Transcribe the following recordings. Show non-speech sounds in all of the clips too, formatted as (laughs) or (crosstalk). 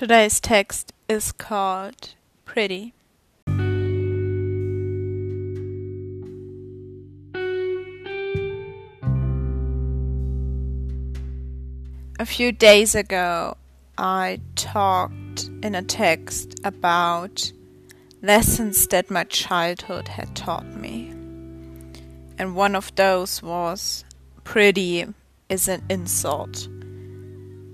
Today's text is called Pretty. A few days ago, I talked in a text about lessons that my childhood had taught me. And one of those was pretty is an insult.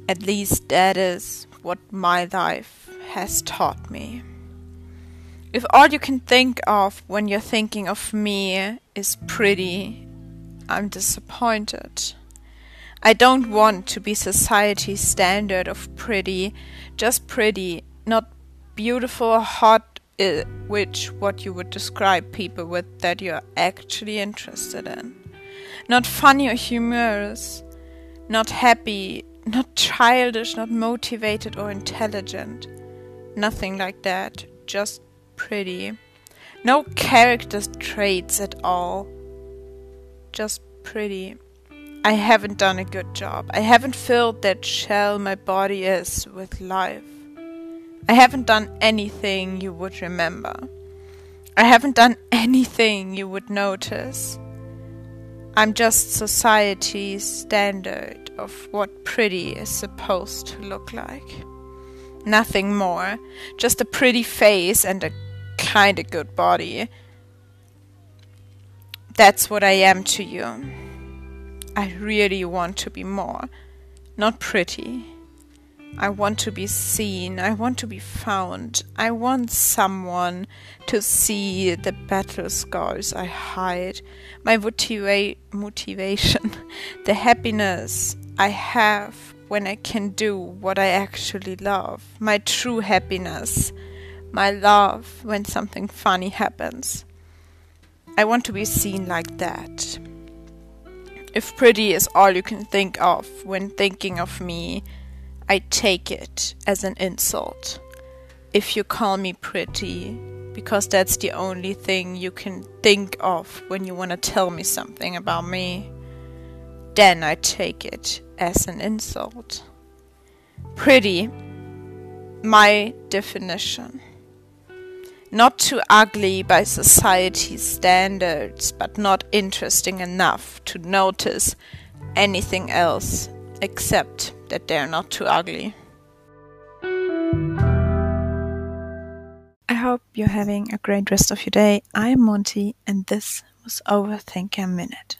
At least that is what my life has taught me. If all you can think of when you're thinking of me is pretty, I'm disappointed. I don't want to be society's standard of pretty, just pretty, not beautiful hot, which what you would describe people with that you're actually interested in. Not funny or humorous, not happy, not childish, not motivated or intelligent. Nothing like that, just pretty. No character traits at all. Just pretty. I haven't done a good job. I haven't filled that shell my body is with life. I haven't done anything you would remember. I haven't done anything you would notice. I'm just society's standard of what pretty is supposed to look like. Nothing more, just a pretty face and a kinda good body. That's what I am to you. I really want to be more, not pretty. I want to be seen. I want to be found. I want someone to see the battle scars I hide, my motiva- motivation, (laughs) the happiness I have when I can do what I actually love, my true happiness, my love when something funny happens. I want to be seen like that. If pretty is all you can think of when thinking of me, I take it as an insult. If you call me pretty, because that's the only thing you can think of when you want to tell me something about me, then I take it as an insult. Pretty, my definition. Not too ugly by society's standards, but not interesting enough to notice anything else except that they're not too ugly. I hope you're having a great rest of your day. I'm Monty, and this was Overthinker Minute.